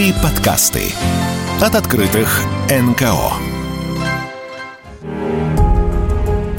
Лучшие подкасты от открытых НКО.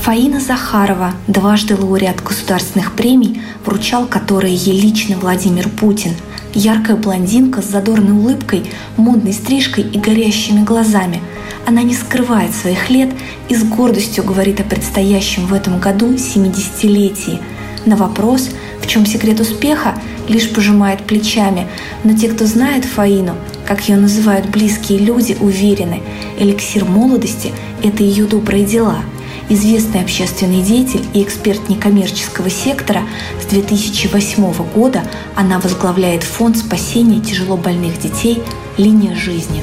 Фаина Захарова, дважды лауреат государственных премий, вручал которые ей лично Владимир Путин. Яркая блондинка с задорной улыбкой, модной стрижкой и горящими глазами. Она не скрывает своих лет и с гордостью говорит о предстоящем в этом году 70-летии. На вопрос, в чем секрет успеха, лишь пожимает плечами, но те, кто знает Фаину, как ее называют близкие люди, уверены, эликсир молодости – это ее добрые дела. Известный общественный деятель и эксперт некоммерческого сектора с 2008 года она возглавляет фонд спасения тяжело больных детей «Линия жизни».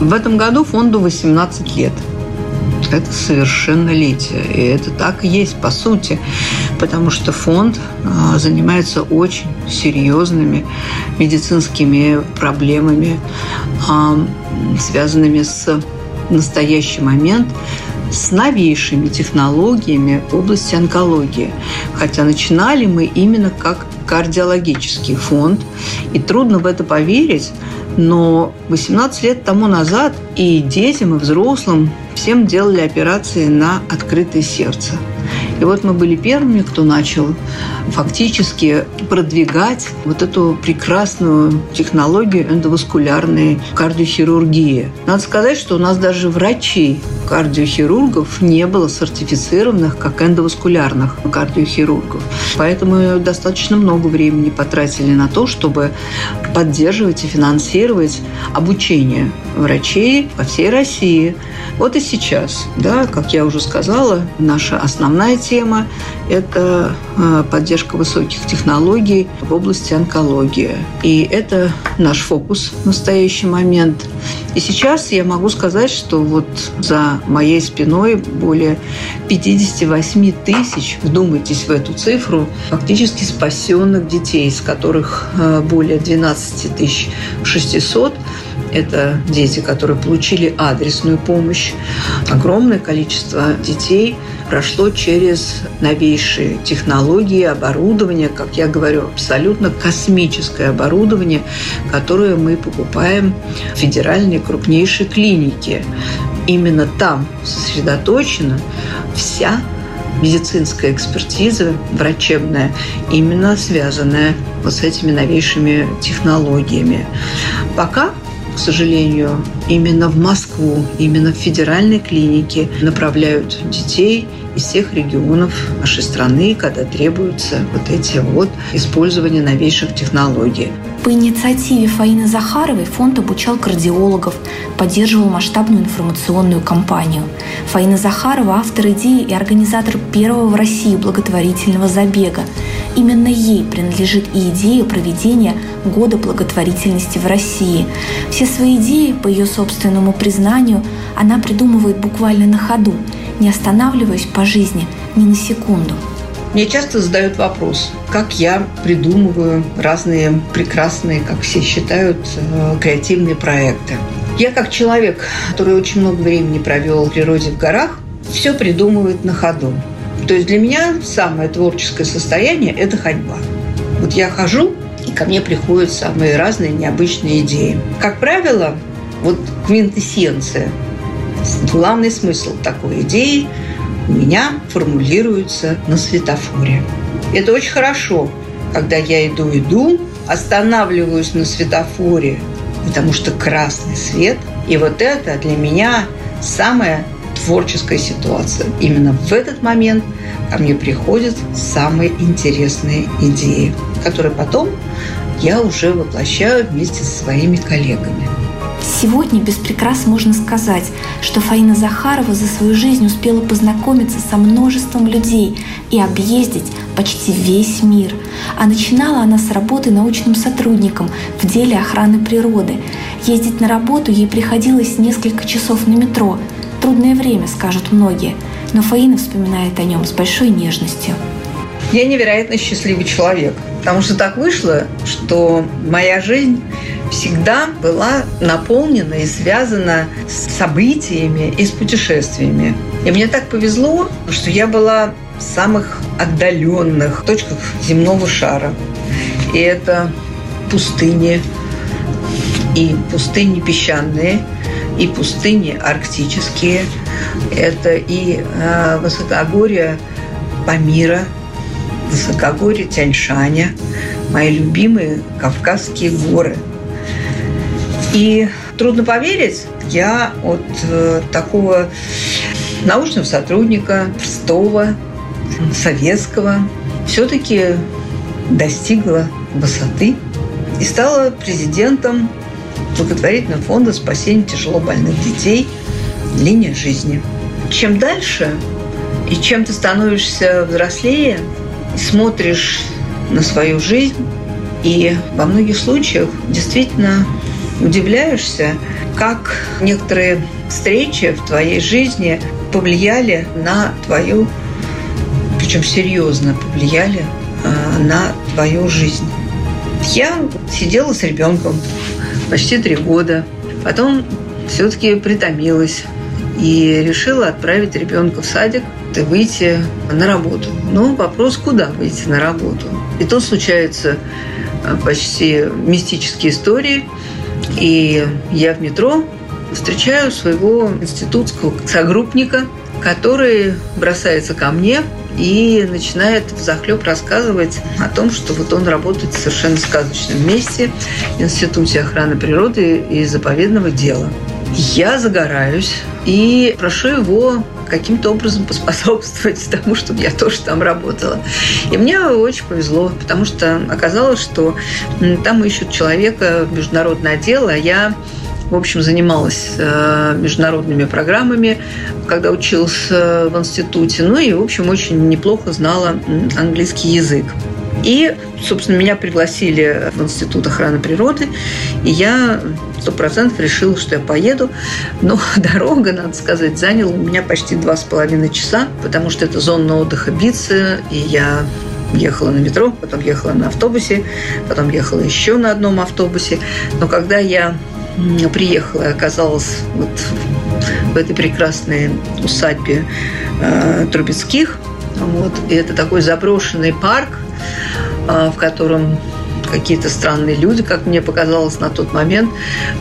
В этом году фонду 18 лет – это совершеннолетие. И это так и есть по сути, потому что фонд а, занимается очень серьезными медицинскими проблемами, а, связанными с настоящий момент с новейшими технологиями в области онкологии. Хотя начинали мы именно как кардиологический фонд. И трудно в это поверить, но 18 лет тому назад и детям, и взрослым всем делали операции на открытое сердце. И вот мы были первыми, кто начал фактически продвигать вот эту прекрасную технологию эндоваскулярной кардиохирургии. Надо сказать, что у нас даже врачей, кардиохирургов, не было сертифицированных как эндоваскулярных кардиохирургов. Поэтому достаточно много времени потратили на то, чтобы поддерживать и финансировать обучение врачей по всей России. Вот и сейчас, да, как я уже сказала, наша основная тема – это э, поддержка высоких технологий в области онкологии. И это наш фокус в настоящий момент. И сейчас я могу сказать, что вот за моей спиной более 58 тысяч, вдумайтесь в эту цифру, фактически спасенных детей, из которых э, более 12 тысяч 600 это дети, которые получили адресную помощь. Огромное количество детей прошло через новейшие технологии, оборудование, как я говорю, абсолютно космическое оборудование, которое мы покупаем в федеральной крупнейшей клинике. Именно там сосредоточена вся медицинская экспертиза врачебная, именно связанная вот с этими новейшими технологиями. Пока к сожалению, именно в Москву, именно в федеральной клинике направляют детей из всех регионов нашей страны, когда требуются вот эти вот использование новейших технологий. По инициативе Фаины Захаровой фонд обучал кардиологов, поддерживал масштабную информационную кампанию. Фаина Захарова – автор идеи и организатор первого в России благотворительного забега. Именно ей принадлежит и идея проведения Года благотворительности в России. Все свои идеи, по ее собственному признанию, она придумывает буквально на ходу, не останавливаясь по жизни ни на секунду. Мне часто задают вопрос, как я придумываю разные прекрасные, как все считают, э, креативные проекты. Я как человек, который очень много времени провел в природе в горах, все придумывает на ходу. То есть для меня самое творческое состояние – это ходьба. Вот я хожу, и ко мне приходят самые разные необычные идеи. Как правило, вот квинтэссенция, главный смысл такой идеи у меня формулируется на светофоре. Это очень хорошо, когда я иду-иду, останавливаюсь на светофоре, потому что красный свет, и вот это для меня самая творческая ситуация. Именно в этот момент ко мне приходят самые интересные идеи, которые потом я уже воплощаю вместе со своими коллегами. Сегодня без прикрас можно сказать, что Фаина Захарова за свою жизнь успела познакомиться со множеством людей и объездить почти весь мир. А начинала она с работы научным сотрудником в деле охраны природы. Ездить на работу ей приходилось несколько часов на метро. Трудное время, скажут многие, но Фаина вспоминает о нем с большой нежностью. Я невероятно счастливый человек, потому что так вышло, что моя жизнь всегда была наполнена и связана с событиями и с путешествиями. И мне так повезло, что я была в самых отдаленных точках земного шара. И это пустыни, и пустыни песчаные, и пустыни арктические. Это и э, высокогорье Памира, высокогорье Тяньшаня, мои любимые Кавказские горы. И трудно поверить, я от э, такого научного сотрудника, простого, советского, все-таки достигла высоты и стала президентом благотворительного фонда спасения тяжело больных детей «Линия жизни». Чем дальше и чем ты становишься взрослее, смотришь на свою жизнь, и во многих случаях действительно удивляешься, как некоторые встречи в твоей жизни повлияли на твою, причем серьезно повлияли э, на твою жизнь. Я сидела с ребенком почти три года, потом все-таки притомилась и решила отправить ребенка в садик и выйти на работу. Но вопрос, куда выйти на работу? И то случаются э, почти мистические истории. И я в метро встречаю своего институтского согруппника, который бросается ко мне и начинает в захлеб рассказывать о том, что вот он работает в совершенно сказочном месте, Институте охраны природы и заповедного дела. Я загораюсь и прошу его каким-то образом поспособствовать тому, чтобы я тоже там работала. И мне очень повезло, потому что оказалось, что там ищут человека международное отдел, а я в общем, занималась э, международными программами, когда училась в институте. Ну и, в общем, очень неплохо знала английский язык. И, собственно, меня пригласили в Институт охраны природы, и я сто процентов решила, что я поеду. Но дорога, надо сказать, заняла у меня почти два с половиной часа, потому что это зона отдыха Бицы, и я ехала на метро, потом ехала на автобусе, потом ехала еще на одном автобусе. Но когда я приехала и оказалась вот в этой прекрасной усадьбе э, Трубецких, вот, и это такой заброшенный парк, э, в котором какие-то странные люди, как мне показалось на тот момент,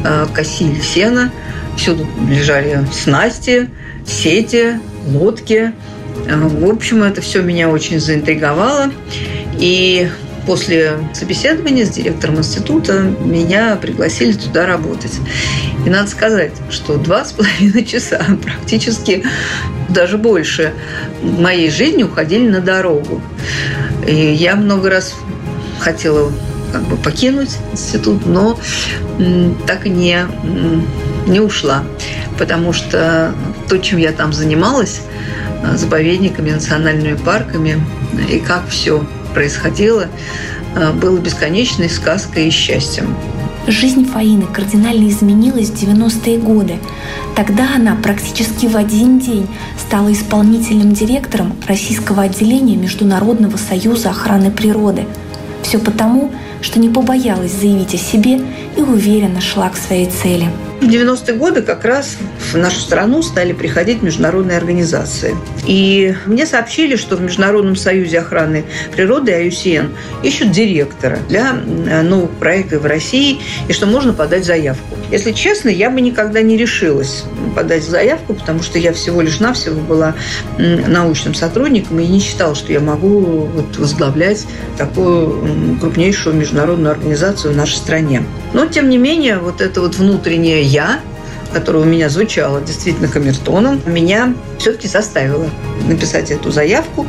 э, косили сено, всюду лежали снасти, сети, лодки. Э, в общем, это все меня очень заинтриговало. И после собеседования с директором института меня пригласили туда работать. И надо сказать, что два с половиной часа, практически даже больше, моей жизни уходили на дорогу. И я много раз хотела как бы покинуть институт, но так и не, не ушла, потому что то, чем я там занималась, э, заповедниками, национальными парками, и как все происходило, э, было бесконечной сказкой и счастьем. Жизнь Фаины кардинально изменилась в 90-е годы. Тогда она практически в один день стала исполнительным директором российского отделения Международного союза охраны природы. Все потому, что не побоялась заявить о себе и уверенно шла к своей цели – в 90-е годы как раз в нашу страну стали приходить международные организации. И мне сообщили, что в Международном союзе охраны природы IUCN ищут директора для э, новых проектов в России, и что можно подать заявку. Если честно, я бы никогда не решилась подать заявку, потому что я всего лишь навсего была научным сотрудником и не считала, что я могу вот возглавлять такую крупнейшую международную организацию в нашей стране. Но, тем не менее, вот это вот внутреннее «я», которое у меня звучало действительно камертоном, меня все-таки заставило написать эту заявку.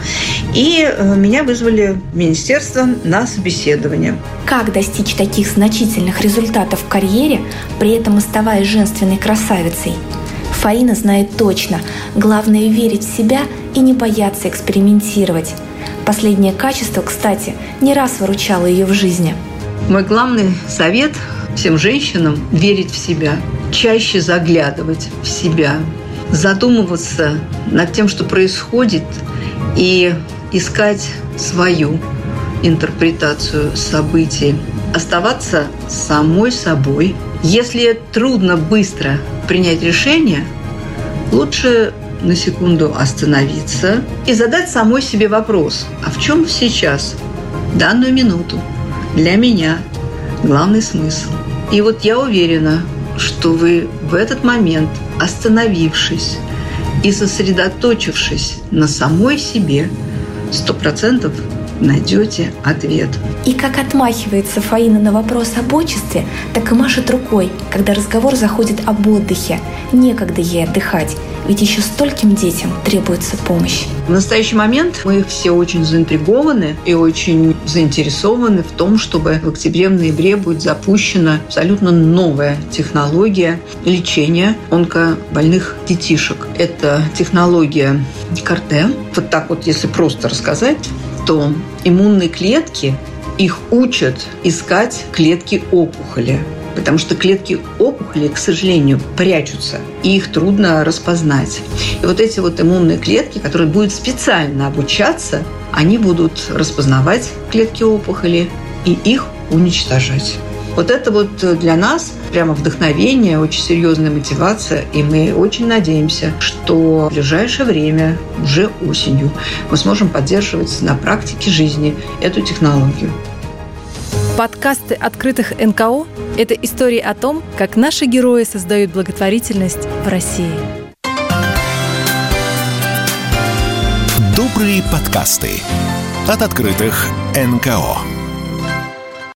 И э, меня вызвали в министерство на собеседование. Как достичь таких значительных результатов в карьере, при этом оставаясь женственной красавицей? Фаина знает точно. Главное – верить в себя и не бояться экспериментировать. Последнее качество, кстати, не раз выручало ее в жизни – мой главный совет всем женщинам – верить в себя, чаще заглядывать в себя, задумываться над тем, что происходит, и искать свою интерпретацию событий, оставаться самой собой. Если трудно быстро принять решение, лучше на секунду остановиться и задать самой себе вопрос, а в чем сейчас, данную минуту, для меня главный смысл. И вот я уверена, что вы в этот момент, остановившись и сосредоточившись на самой себе, сто процентов найдете ответ. И как отмахивается Фаина на вопрос об отчестве, так и машет рукой, когда разговор заходит об отдыхе. Некогда ей отдыхать, ведь еще стольким детям требуется помощь. В настоящий момент мы все очень заинтригованы и очень заинтересованы в том, чтобы в октябре, в ноябре будет запущена абсолютно новая технология лечения онкобольных детишек. Это технология КАРТЕ. Вот так вот, если просто рассказать, что иммунные клетки, их учат искать клетки опухоли. Потому что клетки опухоли, к сожалению, прячутся, и их трудно распознать. И вот эти вот иммунные клетки, которые будут специально обучаться, они будут распознавать клетки опухоли и их уничтожать. Вот это вот для нас прямо вдохновение, очень серьезная мотивация, и мы очень надеемся, что в ближайшее время, уже осенью, мы сможем поддерживать на практике жизни эту технологию. Подкасты открытых НКО – это истории о том, как наши герои создают благотворительность в России. Добрые подкасты от открытых НКО.